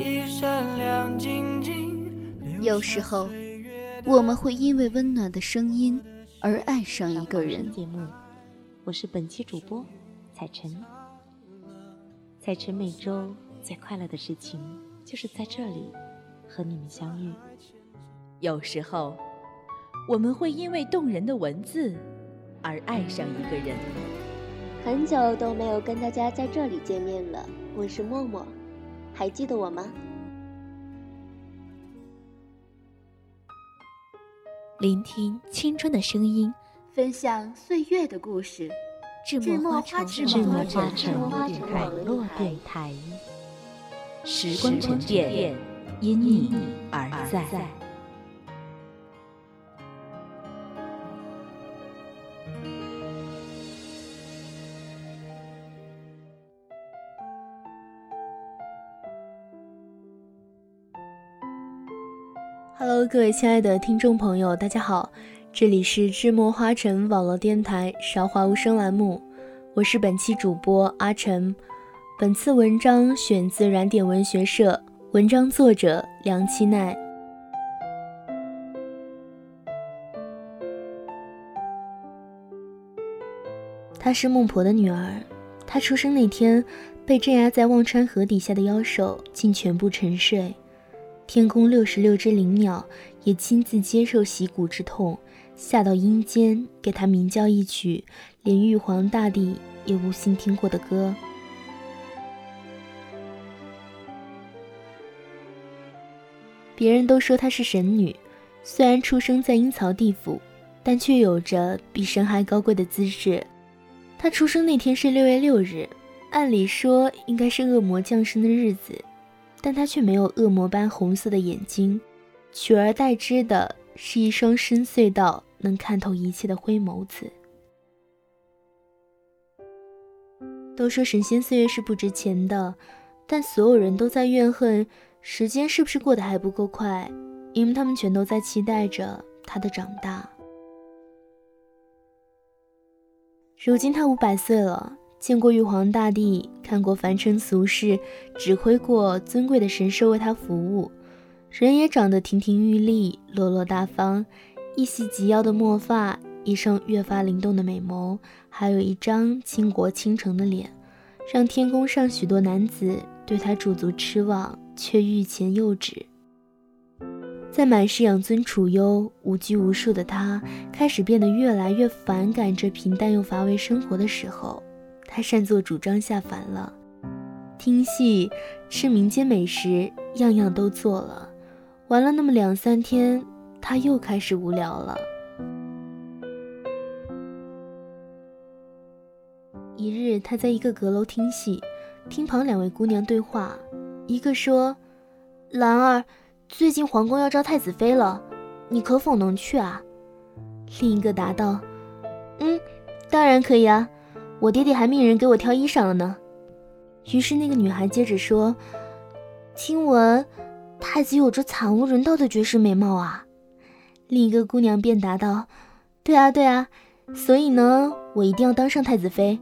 一闪亮晶晶。有时候，我们会因为温暖的声音而爱上一个人。节目，我是本期主播彩晨。彩晨每周最快乐的事情就是在这里和你们相遇。有时候，我们会因为动人的文字而爱上一个人。很久都没有跟大家在这里见面了，我是默默，还记得我吗？聆听青春的声音，分享岁月的故事。智墨花城，智墨花城网络电台，时光沉淀，因你而在。Hello，各位亲爱的听众朋友，大家好，这里是智墨花城网络电台韶华无声栏目，我是本期主播阿晨。本次文章选自燃点文学社，文章作者梁七奈。她是孟婆的女儿，她出生那天被镇压在忘川河底下的妖兽竟全部沉睡。天宫六十六只灵鸟也亲自接受袭骨之痛，下到阴间给他鸣叫一曲连玉皇大帝也无心听过的歌。别人都说她是神女，虽然出生在阴曹地府，但却有着比神还高贵的资质。她出生那天是六月六日，按理说应该是恶魔降生的日子。但他却没有恶魔般红色的眼睛，取而代之的是一双深邃到能看透一切的灰眸子。都说神仙岁月是不值钱的，但所有人都在怨恨时间是不是过得还不够快，因为他们全都在期待着他的长大。如今他五百岁了。见过玉皇大帝，看过凡尘俗世，指挥过尊贵的神兽为他服务，人也长得亭亭玉立、落落大方，一袭及腰的墨发，一双越发灵动的美眸，还有一张倾国倾城的脸，让天宫上许多男子对他驻足痴望，却欲前又止。在满是养尊处优、无拘无束的他，开始变得越来越反感这平淡又乏味生活的时候。他擅作主张下凡了，听戏、吃民间美食，样样都做了。玩了那么两三天，他又开始无聊了。一日，他在一个阁楼听戏，听旁两位姑娘对话，一个说：“兰儿，最近皇宫要招太子妃了，你可否能去啊？”另一个答道：“嗯，当然可以啊。”我爹爹还命人给我挑衣裳了呢。于是那个女孩接着说：“听闻太子有着惨无人道的绝世美貌啊。”另一个姑娘便答道：“对啊，对啊，所以呢，我一定要当上太子妃。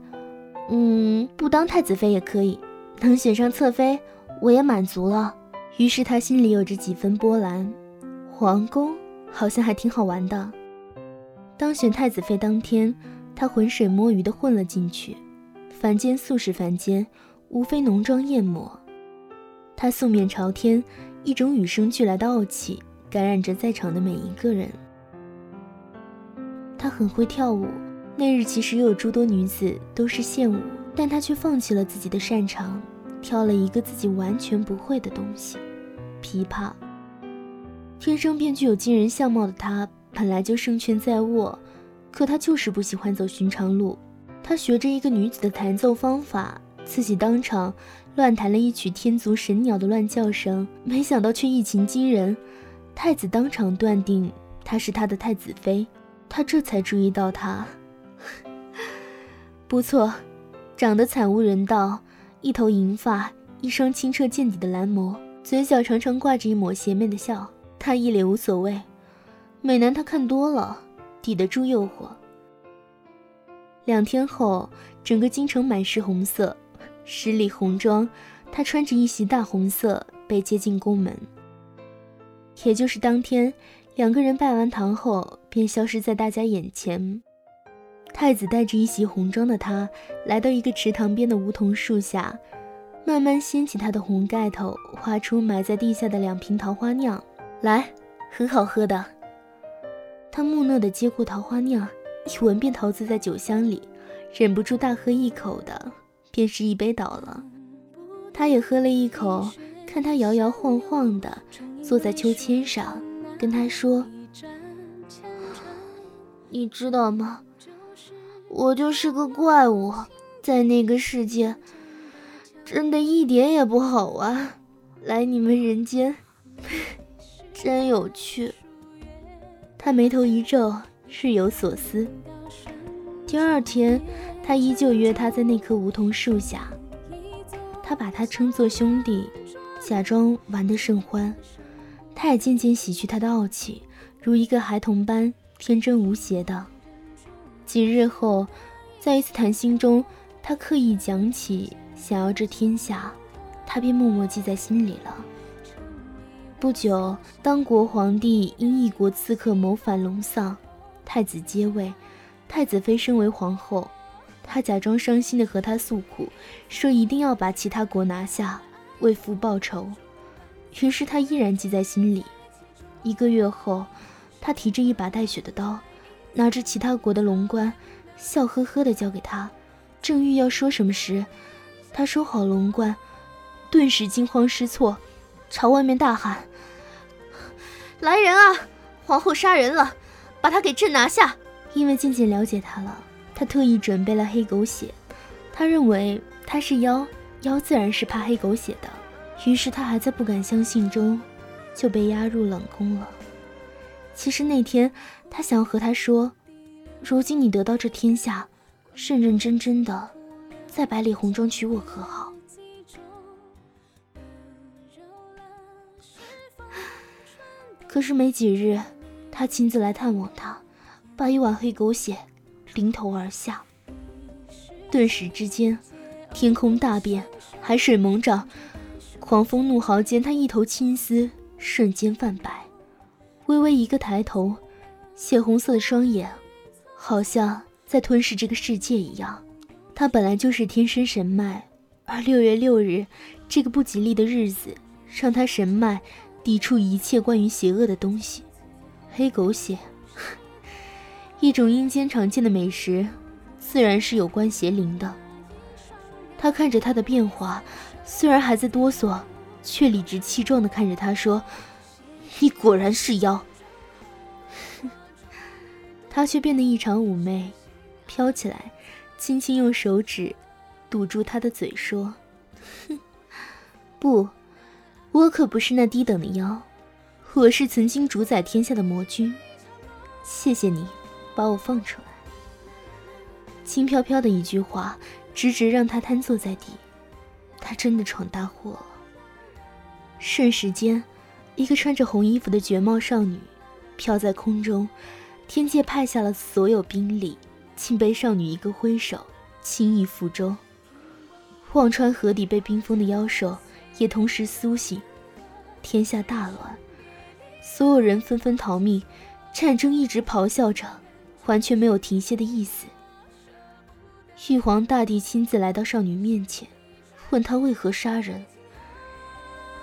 嗯，不当太子妃也可以，能选上侧妃，我也满足了。”于是她心里有着几分波澜。皇宫好像还挺好玩的。当选太子妃当天。他浑水摸鱼的混了进去，凡间素是凡间，无非浓妆艳抹。他素面朝天，一种与生俱来的傲气感染着在场的每一个人。他很会跳舞，那日其实有诸多女子都是献舞，但他却放弃了自己的擅长，跳了一个自己完全不会的东西——琵琶。天生便具有惊人相貌的他，本来就胜券在握。可他就是不喜欢走寻常路，他学着一个女子的弹奏方法，自己当场乱弹了一曲天族神鸟的乱叫声，没想到却一情惊人。太子当场断定她是他的太子妃，他这才注意到她，不错，长得惨无人道，一头银发，一双清澈见底的蓝眸，嘴角常常挂着一抹邪魅的笑。他一脸无所谓，美男他看多了。抵得住诱惑。两天后，整个京城满是红色，十里红妆，她穿着一袭大红色，被接进宫门。也就是当天，两个人拜完堂后，便消失在大家眼前。太子带着一袭红装的他，来到一个池塘边的梧桐树下，慢慢掀起他的红盖头，画出埋在地下的两瓶桃花酿，来，很好喝的。他木讷地接过桃花酿，一闻便陶醉在酒香里，忍不住大喝一口的，便是一杯倒了。他也喝了一口，看他摇摇晃晃的坐在秋千上，跟他说：“你知道吗？”我就是个怪物，在那个世界，真的一点也不好玩。来你们人间，真有趣。他眉头一皱，日有所思。第二天，他依旧约他在那棵梧桐树下，他把他称作兄弟，假装玩得甚欢。他也渐渐洗去他的傲气，如一个孩童般天真无邪的。几日后，在一次谈心中，他刻意讲起想要这天下，他便默默记在心里了。不久，当国皇帝因一国刺客谋反龙丧，太子接位，太子妃升为皇后。他假装伤心地和他诉苦，说一定要把其他国拿下，为父报仇。于是他依然记在心里。一个月后，他提着一把带血的刀。拿着其他国的龙冠，笑呵呵地交给他，正欲要说什么时，他收好龙冠，顿时惊慌失措，朝外面大喊：“来人啊！皇后杀人了，把他给朕拿下！”因为渐渐了解他了，他特意准备了黑狗血，他认为他是妖，妖自然是怕黑狗血的。于是他还在不敢相信中，就被押入冷宫了。其实那天。他想要和他说：“如今你得到这天下，认认真真的在百里红妆娶我，可好？”可是没几日，他亲自来探望他，把一碗黑狗血淋头而下。顿时之间，天空大变，海水猛涨，狂风怒号间，他一头青丝瞬间泛白，微微一个抬头。血红色的双眼，好像在吞噬这个世界一样。他本来就是天生神脉，而六月六日这个不吉利的日子，让他神脉抵触一切关于邪恶的东西。黑狗血，一种阴间常见的美食，自然是有关邪灵的。他看着他的变化，虽然还在哆嗦，却理直气壮地看着他说：“你果然是妖。”他却变得异常妩媚，飘起来，轻轻用手指堵住他的嘴，说：“哼，不，我可不是那低等的妖，我是曾经主宰天下的魔君。谢谢你把我放出来。”轻飘飘的一句话，直直让他瘫坐在地。他真的闯大祸了。瞬时间，一个穿着红衣服的绝貌少女飘在空中。天界派下了所有兵力，竟被少女一个挥手，轻易覆舟。忘川河底被冰封的妖兽也同时苏醒，天下大乱，所有人纷纷逃命，战争一直咆哮着，完全没有停歇的意思。玉皇大帝亲自来到少女面前，问她为何杀人。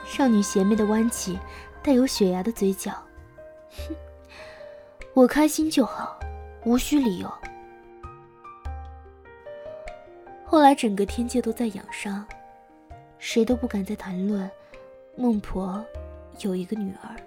少女邪魅的弯起带有血牙的嘴角，哼。我开心就好，无需理由。后来整个天界都在养伤，谁都不敢再谈论孟婆有一个女儿。